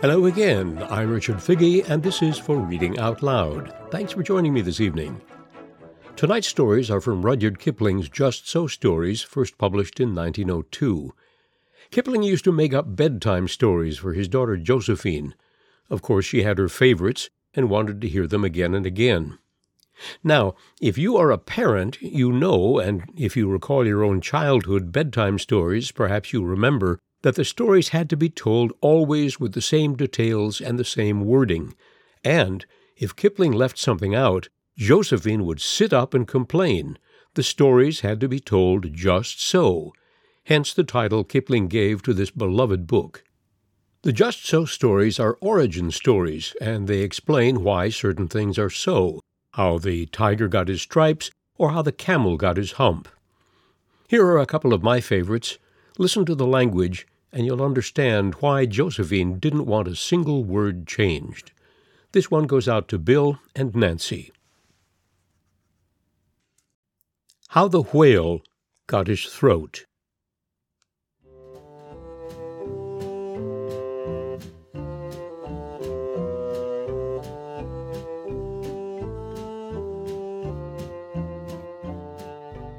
Hello again. I'm Richard Figge, and this is for Reading Out Loud. Thanks for joining me this evening. Tonight's stories are from Rudyard Kipling's Just So stories, first published in 1902. Kipling used to make up bedtime stories for his daughter Josephine. Of course, she had her favorites and wanted to hear them again and again. Now, if you are a parent, you know, and if you recall your own childhood bedtime stories, perhaps you remember that the stories had to be told always with the same details and the same wording. And if Kipling left something out, Josephine would sit up and complain. The stories had to be told just so. Hence the title Kipling gave to this beloved book. The Just So stories are origin stories, and they explain why certain things are so, how the tiger got his stripes, or how the camel got his hump. Here are a couple of my favorites. Listen to the language, and you'll understand why Josephine didn't want a single word changed. This one goes out to Bill and Nancy. How the Whale Got His Throat.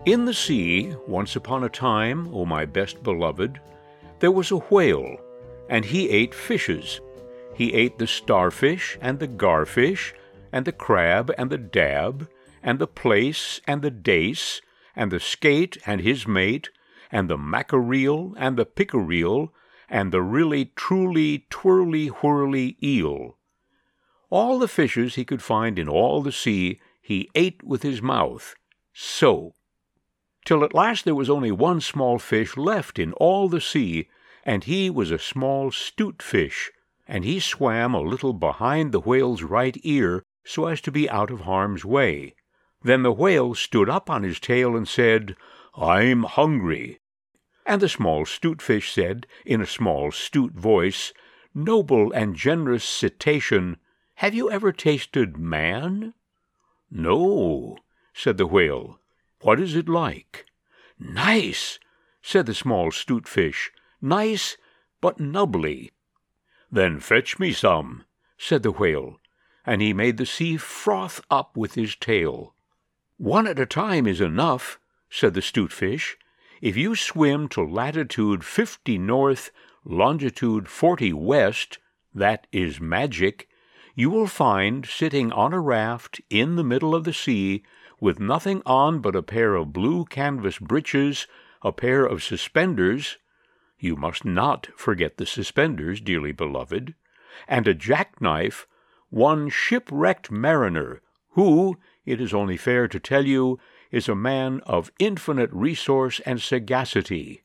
In the sea, once upon a time, O my best beloved, there was a whale, and he ate fishes. He ate the starfish, and the garfish, and the crab, and the dab, and the plaice, and the dace, and the skate, and his mate, and the mackerel, and the pickerel, and the really truly twirly whirly eel. All the fishes he could find in all the sea he ate with his mouth, so till at last there was only one small fish left in all the sea, and he was a small 'stute fish, and he swam a little behind the whale's right ear so as to be out of harm's way. Then the whale stood up on his tail and said, I'm hungry. And the small 'stute fish said, in a small 'stute voice, Noble and generous cetacean, have you ever tasted man? No, said the whale. What is it like? Nice, said the small 'stute fish. Nice, but nubbly. Then fetch me some, said the whale, and he made the sea froth up with his tail. One at a time is enough, said the 'stute fish. If you swim to latitude fifty north, longitude forty west, that is magic, you will find sitting on a raft in the middle of the sea with nothing on but a pair of blue canvas breeches, a pair of suspenders you must not forget the suspenders, dearly beloved and a jackknife, one shipwrecked mariner, who, it is only fair to tell you, is a man of infinite resource and sagacity.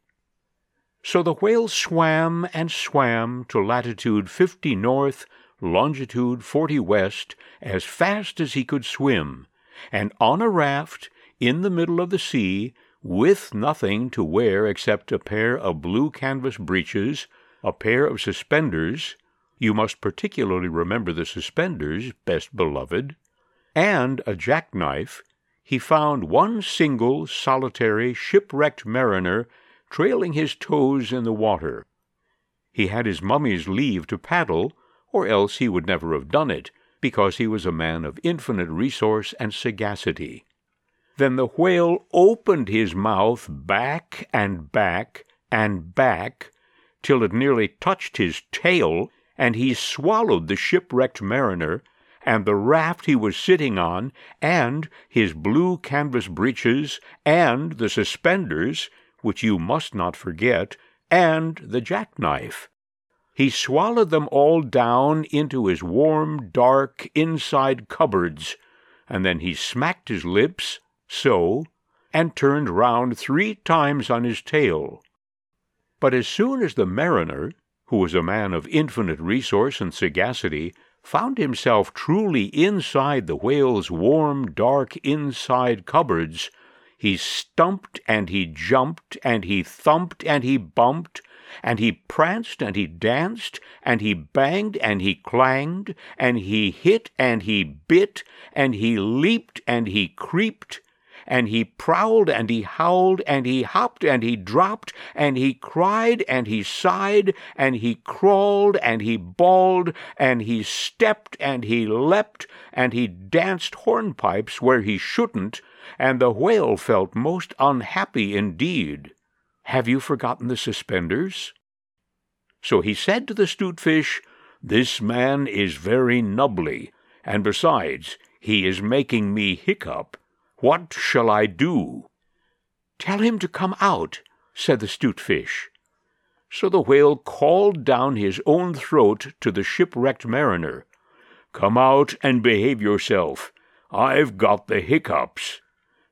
So the whale swam and swam to latitude fifty north, longitude forty west, as fast as he could swim, and on a raft in the middle of the sea, with nothing to wear except a pair of blue canvas breeches, a pair of suspenders, you must particularly remember the suspenders, best beloved, and a jackknife, he found one single, solitary, shipwrecked mariner trailing his toes in the water. He had his mummy's leave to paddle, or else he would never have done it, because he was a man of infinite resource and sagacity. Then the whale opened his mouth back and back and back till it nearly touched his tail, and he swallowed the shipwrecked mariner, and the raft he was sitting on, and his blue canvas breeches, and the suspenders, which you must not forget, and the jackknife. He swallowed them all down into his warm, dark, inside cupboards, and then he smacked his lips, so, and turned round three times on his tail. But as soon as the mariner, who was a man of infinite resource and sagacity, found himself truly inside the whale's warm, dark inside cupboards, he stumped and he jumped and he thumped and he bumped and he pranced and he danced, and he banged and he clanged, and he hit and he bit, and he leaped and he creeped, and he prowled, and he howled, and he hopped, and he dropped, and he cried, and he sighed, and he crawled, and he bawled, and he stepped, and he leapt, and he danced hornpipes where he shouldn't, and the whale felt most unhappy indeed. Have you forgotten the suspenders? So he said to the 'Stute Fish, This man is very nubbly, and besides, he is making me hiccup. What shall I do? Tell him to come out, said the 'Stute Fish. So the whale called down his own throat to the shipwrecked mariner. Come out and behave yourself. I've got the hiccups.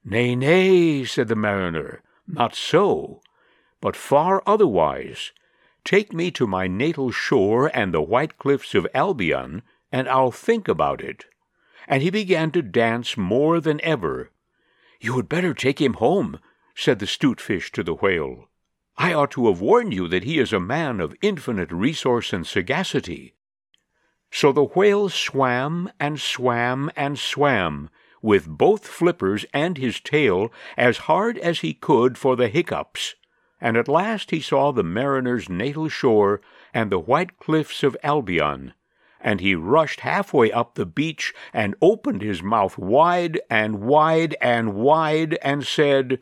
Nay, nay, said the mariner, not so, but far otherwise. Take me to my natal shore and the white cliffs of Albion, and I'll think about it. And he began to dance more than ever. You had better take him home, said the 'Stute Fish to the whale. I ought to have warned you that he is a man of infinite resource and sagacity. So the whale swam and swam and swam, with both flippers and his tail as hard as he could for the hiccups, and at last he saw the mariner's natal shore and the white cliffs of Albion, and he rushed halfway up the beach and opened his mouth wide and wide and wide and said,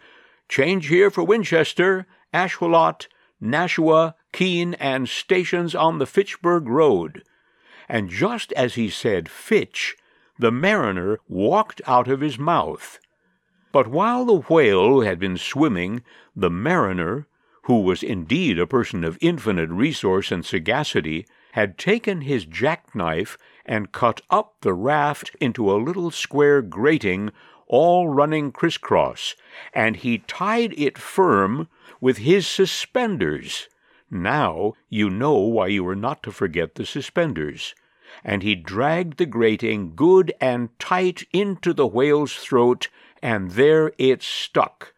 Change here for Winchester, Ashuelot, Nashua, Keene, and stations on the Fitchburg Road. And just as he said Fitch, the mariner walked out of his mouth. But while the whale had been swimming, the mariner, who was indeed a person of infinite resource and sagacity, had taken his jackknife and cut up the raft into a little square grating, all running crisscross, and he tied it firm with his suspenders. Now you know why you are not to forget the suspenders and he dragged the grating good and tight into the whale's throat, and there it stuck.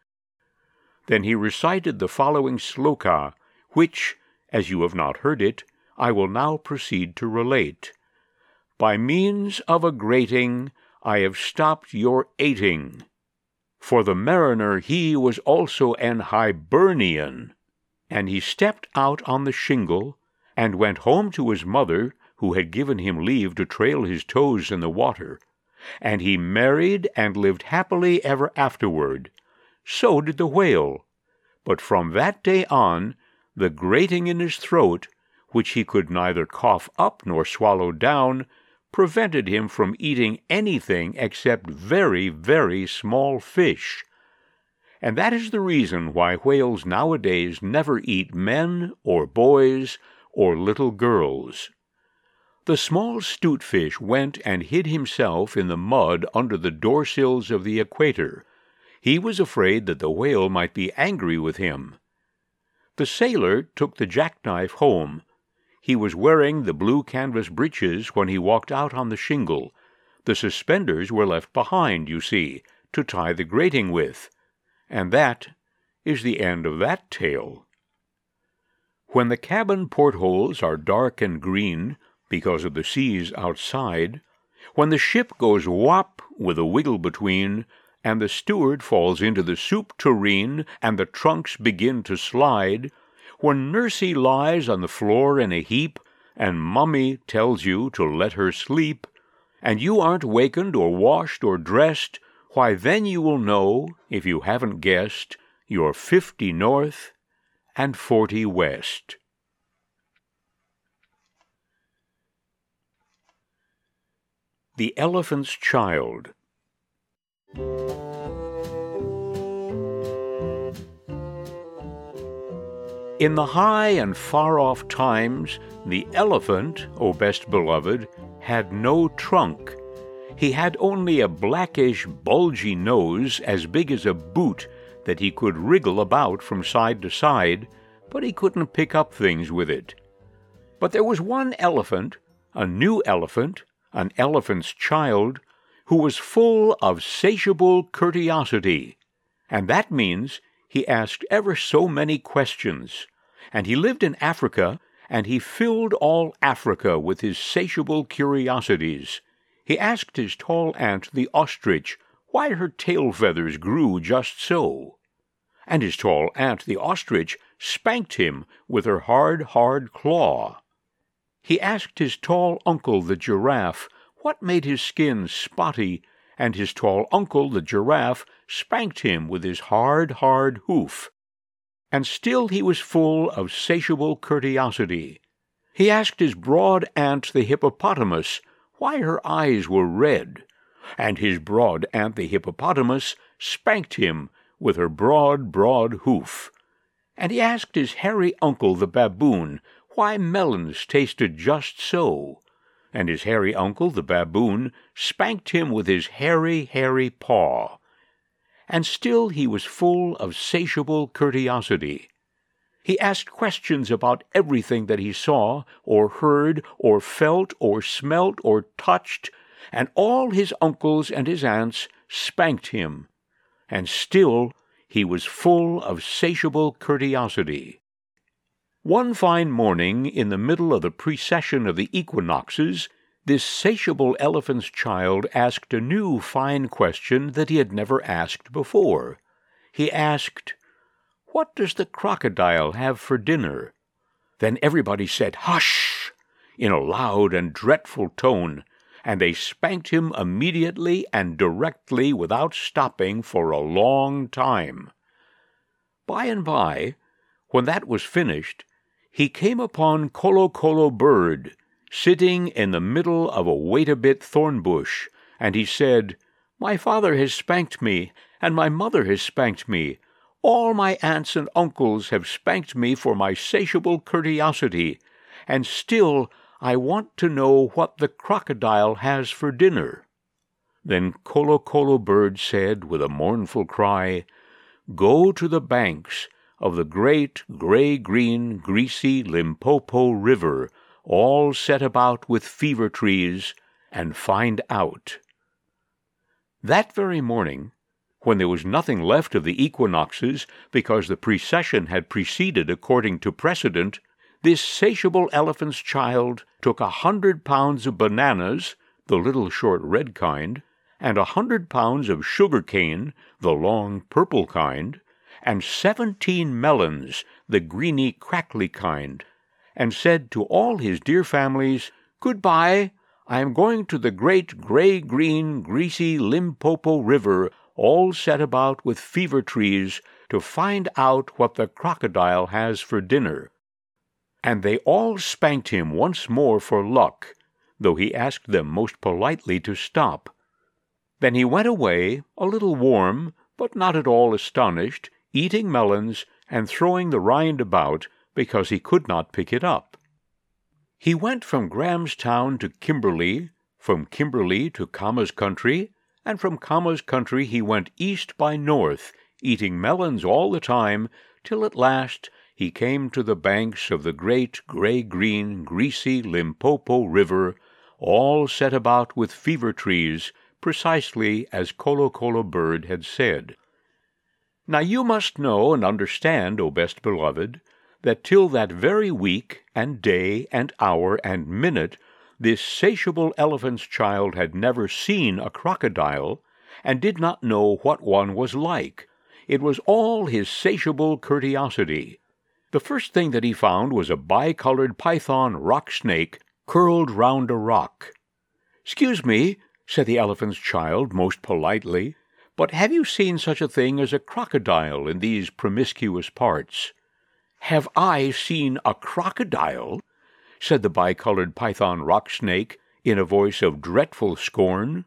Then he recited the following sloka, which, as you have not heard it, I will now proceed to relate. By means of a grating I have stopped your eating. For the mariner he was also an Hibernian, and he stepped out on the shingle, and went home to his mother who had given him leave to trail his toes in the water, and he married and lived happily ever afterward. So did the whale. But from that day on, the grating in his throat, which he could neither cough up nor swallow down, prevented him from eating anything except very, very small fish. And that is the reason why whales nowadays never eat men or boys or little girls. The small 'Stute Fish went and hid himself in the mud under the door sills of the equator. He was afraid that the whale might be angry with him. The sailor took the jackknife home. He was wearing the blue canvas breeches when he walked out on the shingle. The suspenders were left behind, you see, to tie the grating with. And that is the end of that tale. When the cabin portholes are dark and green, because of the seas outside, when the ship goes whop with a wiggle between, and the steward falls into the soup tureen, and the trunks begin to slide, when Nursey lies on the floor in a heap, and Mummy tells you to let her sleep, and you aren't wakened or washed or dressed, why then you will know, if you haven't guessed, you're fifty north and forty west. The Elephant's Child In the high and far off times, the elephant, O best beloved, had no trunk. He had only a blackish, bulgy nose as big as a boot that he could wriggle about from side to side, but he couldn't pick up things with it. But there was one elephant, a new elephant, an elephant's child, who was full of satiable curiosity, and that means he asked ever so many questions, and he lived in Africa, and he filled all Africa with his satiable curiosities. He asked his tall aunt, the ostrich, why her tail feathers grew just so. And his tall aunt, the ostrich, spanked him with her hard, hard claw. He asked his tall uncle, the giraffe, what made his skin spotty, and his tall uncle, the giraffe, spanked him with his hard, hard hoof. And still he was full of satiable curtiosity. He asked his broad aunt, the hippopotamus, why her eyes were red, and his broad aunt, the hippopotamus, spanked him with her broad, broad hoof. And he asked his hairy uncle, the baboon, why melons tasted just so, and his hairy uncle, the baboon, spanked him with his hairy, hairy paw. And still he was full of satiable curiosity. He asked questions about everything that he saw, or heard, or felt, or smelt, or touched, and all his uncles and his aunts spanked him, and still he was full of satiable curtiosity. One fine morning, in the middle of the precession of the equinoxes, this satiable elephant's child asked a new fine question that he had never asked before. He asked, What does the crocodile have for dinner? Then everybody said, Hush! in a loud and dreadful tone, and they spanked him immediately and directly without stopping for a long time. By and by, when that was finished, he came upon Kolo Bird, sitting in the middle of a wait-a-bit thorn bush, and he said, My father has spanked me, and my mother has spanked me. All my aunts and uncles have spanked me for my satiable curtiosity, and still I want to know what the crocodile has for dinner. Then Kolo Bird said with a mournful cry, Go to the banks of the great gray-green, greasy Limpopo River, all set about with fever trees, and find out. That very morning, when there was nothing left of the equinoxes because the precession had preceded according to precedent, this satiable elephant's child took a hundred pounds of bananas, the little short red kind, and a hundred pounds of sugar cane, the long purple kind, and seventeen melons, the greeny, crackly kind, and said to all his dear families, Good-bye, I am going to the great gray-green, greasy Limpopo River, all set about with fever trees, to find out what the crocodile has for dinner. And they all spanked him once more for luck, though he asked them most politely to stop. Then he went away, a little warm, but not at all astonished, eating melons and throwing the rind about because he could not pick it up. He went from Grahamstown to Kimberley, from Kimberley to Khama's country, and from Khama's country he went east by north, eating melons all the time, till at last he came to the banks of the great gray-green, greasy Limpopo River, all set about with fever trees, precisely as Kolokolo Bird had said. Now you must know and understand, O best beloved, that till that very week, and day, and hour, and minute, this satiable elephant's child had never seen a crocodile, and did not know what one was like. It was all his satiable curiosity. The first thing that he found was a bicolored python rock snake curled round a rock. Excuse me, said the elephant's child most politely, but have you seen such a thing as a crocodile in these promiscuous parts? Have I seen a crocodile? said the bicolored python rock snake in a voice of dreadful scorn.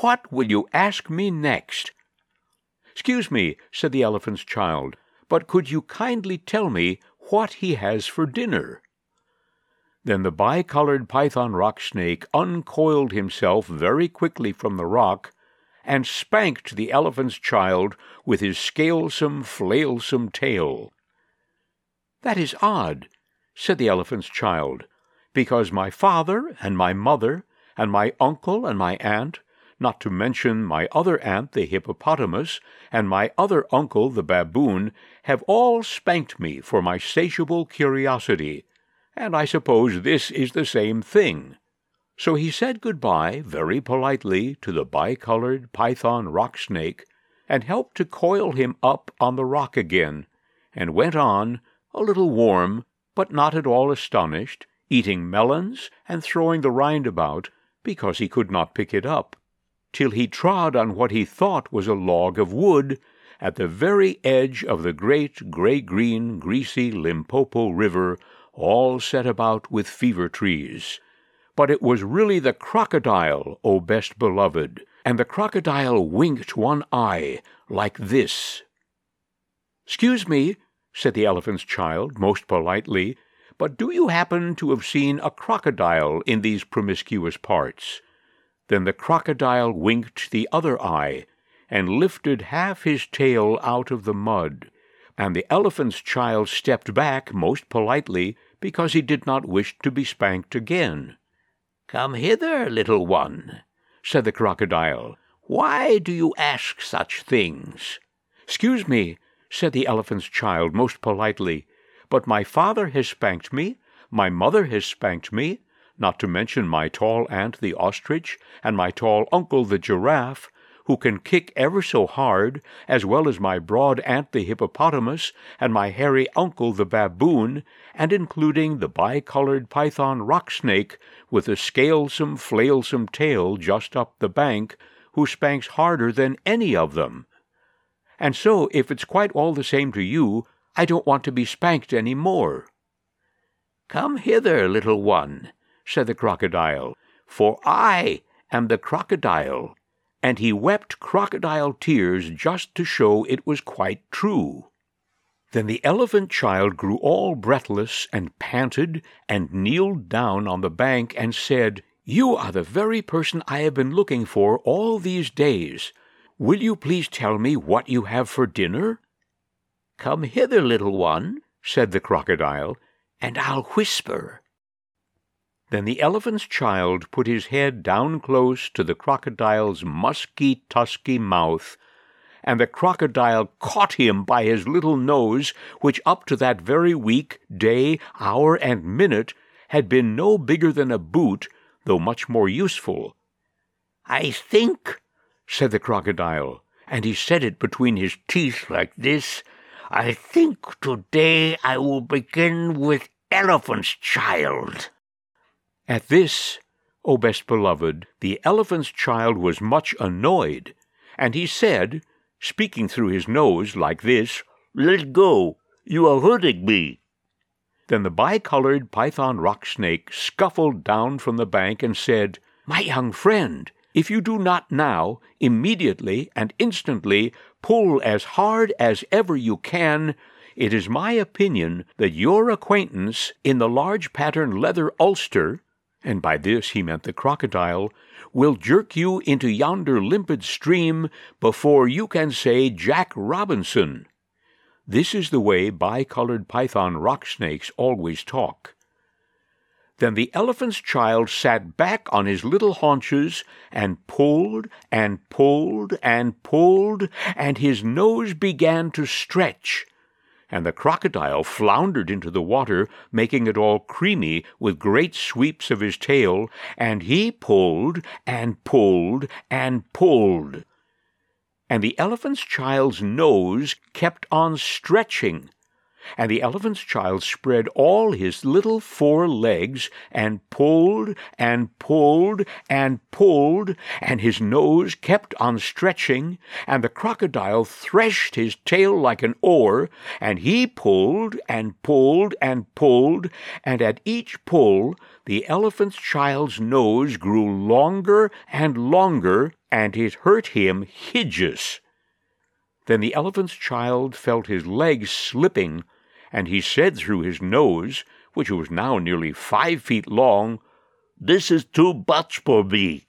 What will you ask me next? Excuse me, said the elephant's child, but could you kindly tell me what he has for dinner? Then the bicolored python rock snake uncoiled himself very quickly from the rock and spanked the elephant's child with his scalesome, flailsome tail. That is odd, said the elephant's child, because my father and my mother and my uncle and my aunt, not to mention my other aunt, the hippopotamus, and my other uncle, the baboon, have all spanked me for my satiable curiosity, and I suppose this is the same thing. So he said good-bye very politely to the bicolored python rock snake, and helped to coil him up on the rock again, and went on, a little warm, but not at all astonished, eating melons and throwing the rind about, because he could not pick it up, till he trod on what he thought was a log of wood at the very edge of the great gray-green, greasy Limpopo River, all set about with fever trees but it was really the crocodile, O best beloved, and the crocodile winked one eye like this. Excuse me, said the elephant's child most politely, but do you happen to have seen a crocodile in these promiscuous parts? Then the crocodile winked the other eye, and lifted half his tail out of the mud, and the elephant's child stepped back most politely because he did not wish to be spanked again. Come hither, little one, said the crocodile. Why do you ask such things? Excuse me, said the elephant's child most politely, but my father has spanked me, my mother has spanked me, not to mention my tall aunt the ostrich, and my tall uncle the giraffe, who can kick ever so hard, as well as my broad aunt the hippopotamus, and my hairy uncle the baboon, and including the bicolored python rock snake with a scalesome, flailsome tail just up the bank, who spanks harder than any of them. And so, if it's quite all the same to you, I don't want to be spanked any more. Come hither, little one, said the crocodile, for I am the crocodile and he wept crocodile tears just to show it was quite true. Then the elephant child grew all breathless and panted and kneeled down on the bank and said, You are the very person I have been looking for all these days. Will you please tell me what you have for dinner? Come hither, little one, said the crocodile, and I'll whisper. Then the elephant's child put his head down close to the crocodile's musky, tusky mouth, and the crocodile caught him by his little nose, which up to that very week, day, hour, and minute had been no bigger than a boot, though much more useful. I think, said the crocodile, and he said it between his teeth like this, I think today I will begin with elephant's child. At this, O best beloved, the elephant's child was much annoyed, and he said, speaking through his nose like this, Let go, you are hurting me. Then the bicolored python rock snake scuffled down from the bank and said, My young friend, if you do not now, immediately and instantly, pull as hard as ever you can, it is my opinion that your acquaintance in the large pattern leather ulster and by this he meant the crocodile, will jerk you into yonder limpid stream before you can say Jack Robinson. This is the way bicolored python rock snakes always talk. Then the elephant's child sat back on his little haunches and pulled and pulled and pulled, and his nose began to stretch and the crocodile floundered into the water, making it all creamy with great sweeps of his tail, and he pulled and pulled and pulled. And the elephant's child's nose kept on stretching and the elephant's child spread all his little four legs and pulled and pulled and pulled, and his nose kept on stretching, and the crocodile threshed his tail like an oar, and he pulled and pulled and pulled, and at each pull the elephant's child's nose grew longer and longer, and it hurt him hideous. Then the elephant's child felt his legs slipping, and he said through his nose, which was now nearly five feet long, This is too much for me.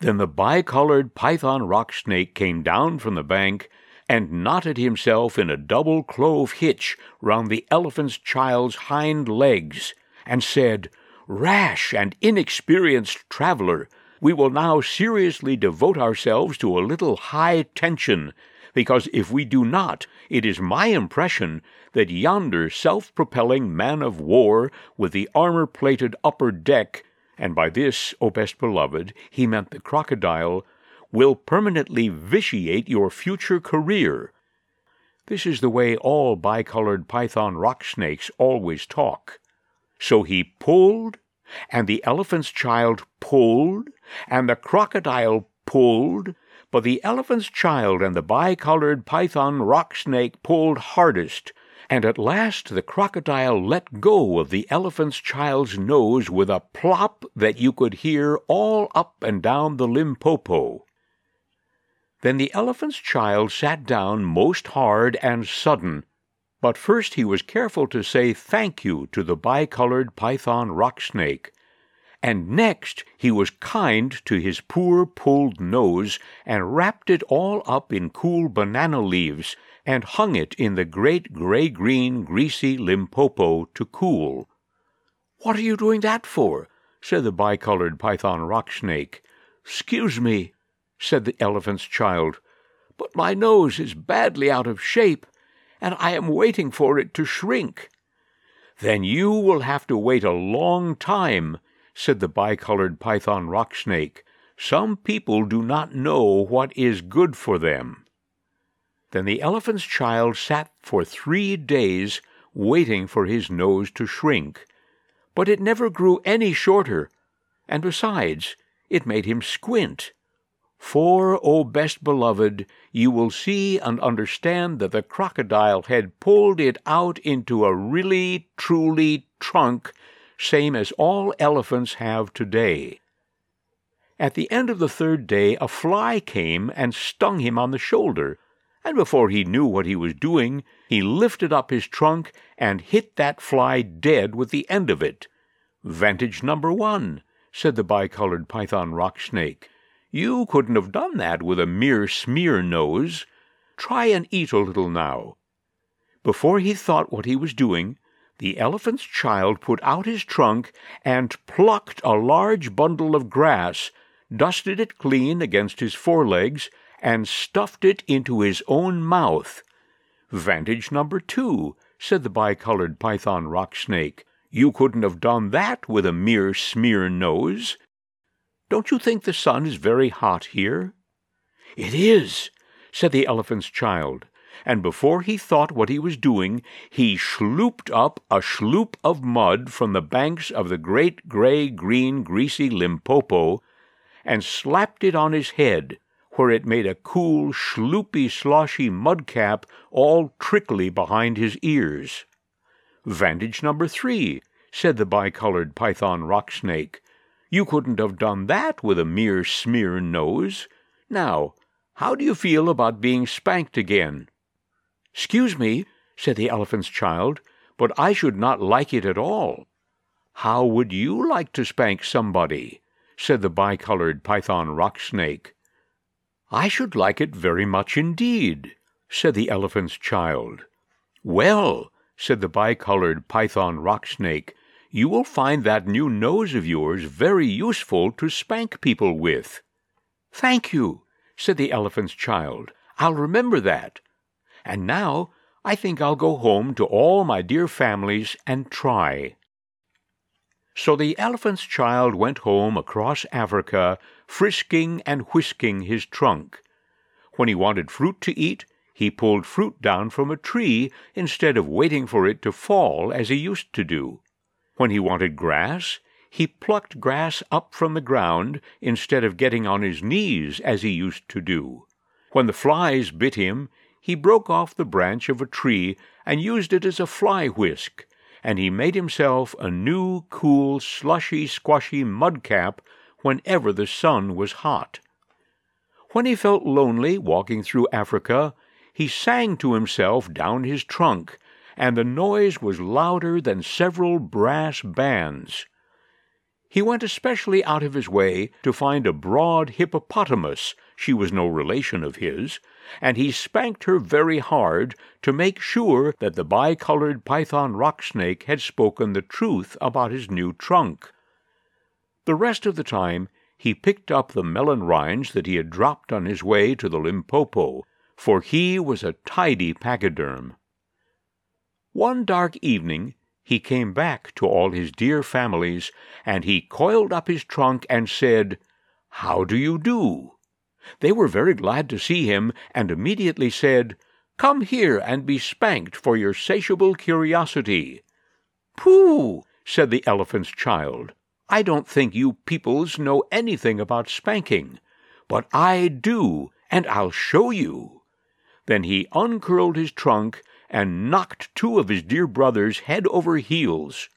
Then the bicolored python rock snake came down from the bank and knotted himself in a double clove hitch round the elephant's child's hind legs, and said, Rash and inexperienced traveler, we will now seriously devote ourselves to a little high tension because if we do not, it is my impression that yonder self propelling man of war with the armor plated upper deck and by this, O best beloved, he meant the crocodile, will permanently vitiate your future career. This is the way all bicolored python rock snakes always talk. So he pulled, and the elephant's child pulled, and the crocodile pulled, but the elephant's child and the bicolored python rock snake pulled hardest, and at last the crocodile let go of the elephant's child's nose with a plop that you could hear all up and down the Limpopo. Then the elephant's child sat down most hard and sudden, but first he was careful to say thank you to the bicolored python rock snake, and next he was kind to his poor pulled nose and wrapped it all up in cool banana leaves and hung it in the great gray-green greasy Limpopo to cool. What are you doing that for? said the bicolored python rock snake. Excuse me, said the elephant's child, but my nose is badly out of shape, and I am waiting for it to shrink. Then you will have to wait a long time, said the bicolored python rock snake. Some people do not know what is good for them. Then the elephant's child sat for three days waiting for his nose to shrink, but it never grew any shorter, and besides, it made him squint. For, O best beloved, you will see and understand that the crocodile had pulled it out into a really, truly trunk same as all elephants have today. At the end of the third day, a fly came and stung him on the shoulder, and before he knew what he was doing, he lifted up his trunk and hit that fly dead with the end of it. Vantage number one, said the bicolored python rock snake. You couldn't have done that with a mere smear nose. Try and eat a little now. Before he thought what he was doing, the elephant's child put out his trunk and plucked a large bundle of grass, dusted it clean against his forelegs, and stuffed it into his own mouth. Vantage number two, said the bicolored python rock snake. You couldn't have done that with a mere smear nose. Don't you think the sun is very hot here? It is, said the elephant's child and before he thought what he was doing, he slooped up a sloop of mud from the banks of the great gray green greasy Limpopo, and slapped it on his head, where it made a cool, sloopy, sloshy mud cap all trickly behind his ears. Vantage number three, said the bicolored python rock snake. You couldn't have done that with a mere smear nose. Now, how do you feel about being spanked again? Excuse me, said the elephant's child, but I should not like it at all. How would you like to spank somebody? said the bicolored python rock snake. I should like it very much indeed, said the elephant's child. Well, said the bicolored python rock snake, you will find that new nose of yours very useful to spank people with. Thank you, said the elephant's child. I'll remember that. And now I think I'll go home to all my dear families and try. So the elephant's child went home across Africa, frisking and whisking his trunk. When he wanted fruit to eat, he pulled fruit down from a tree instead of waiting for it to fall as he used to do. When he wanted grass, he plucked grass up from the ground instead of getting on his knees as he used to do. When the flies bit him, he broke off the branch of a tree and used it as a fly whisk, and he made himself a new, cool, slushy, squashy mud cap whenever the sun was hot. When he felt lonely walking through Africa, he sang to himself down his trunk, and the noise was louder than several brass bands. He went especially out of his way to find a broad hippopotamus, she was no relation of his, and he spanked her very hard to make sure that the bicolored python rock snake had spoken the truth about his new trunk. The rest of the time he picked up the melon rinds that he had dropped on his way to the Limpopo, for he was a tidy pachyderm. One dark evening he came back to all his dear families, and he coiled up his trunk and said, How do you do? They were very glad to see him, and immediately said, Come here and be spanked for your satiable curiosity. Pooh! said the elephant's child. I don't think you peoples know anything about spanking, but I do, and I'll show you. Then he uncurled his trunk and knocked two of his dear brothers head over heels.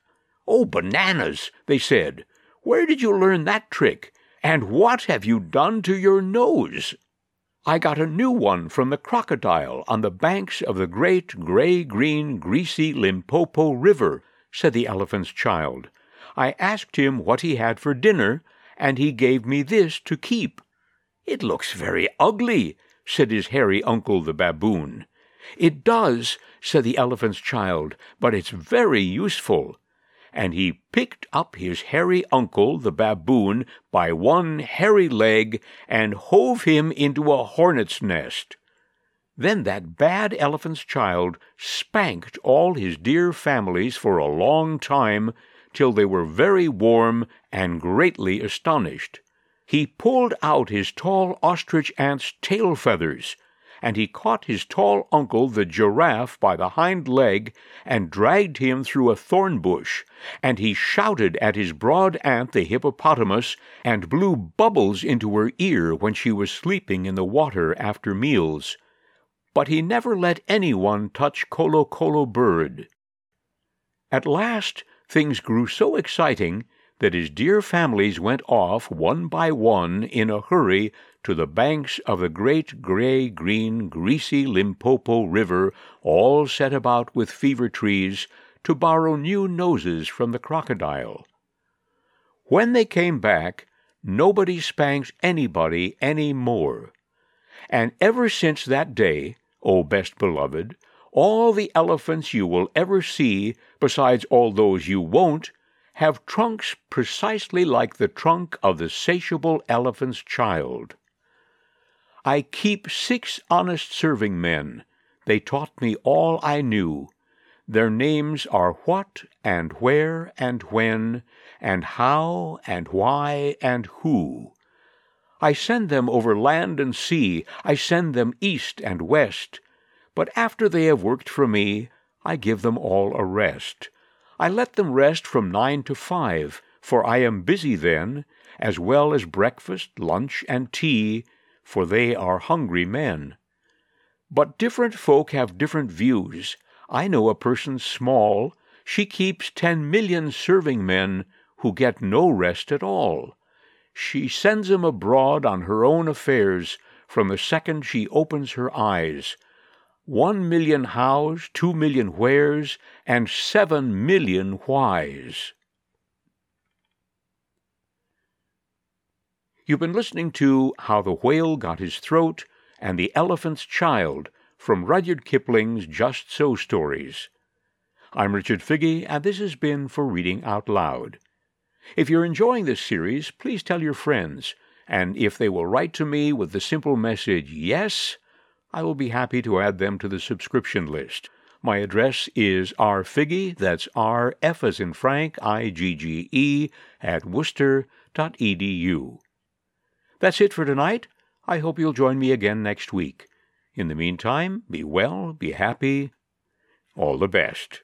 Oh, bananas, they said, where did you learn that trick? And what have you done to your nose? I got a new one from the crocodile on the banks of the great gray green greasy Limpopo River, said the elephant's child. I asked him what he had for dinner, and he gave me this to keep. It looks very ugly, said his hairy uncle the baboon. It does, said the elephant's child, but it's very useful. And he picked up his hairy uncle, the baboon, by one hairy leg and hove him into a hornet's nest. Then that bad elephant's child spanked all his dear families for a long time, till they were very warm and greatly astonished. He pulled out his tall ostrich aunt's tail feathers, and he caught his tall uncle the giraffe by the hind leg and dragged him through a thorn bush, and he shouted at his broad aunt the hippopotamus and blew bubbles into her ear when she was sleeping in the water after meals. But he never let anyone touch Kolokolo bird. At last things grew so exciting that his dear families went off one by one in a hurry to the banks of the great gray green greasy Limpopo River, all set about with fever trees, to borrow new noses from the crocodile. When they came back, nobody spanked anybody any more. And ever since that day, O best beloved, all the elephants you will ever see, besides all those you won't, have trunks precisely like the trunk of the satiable elephant's child. I keep six honest serving men. They taught me all I knew. Their names are what and where and when, and how and why and who. I send them over land and sea, I send them east and west, but after they have worked for me, I give them all a rest. I let them rest from nine to five, for I am busy then, as well as breakfast, lunch, and tea, for they are hungry men. But different folk have different views. I know a person small, she keeps ten million serving men who get no rest at all. She sends sends 'em abroad on her own affairs from the second she opens her eyes, one million hows, two million wheres, and seven million whys. You've been listening to How the Whale Got His Throat and the Elephant's Child from Rudyard Kipling's Just So Stories. I'm Richard Figge, and this has been for Reading Out Loud. If you're enjoying this series, please tell your friends, and if they will write to me with the simple message, Yes, I will be happy to add them to the subscription list. My address is rfigge, that's R F as in Frank, I G G E, at worcester.edu. That's it for tonight. I hope you'll join me again next week. In the meantime, be well, be happy. All the best.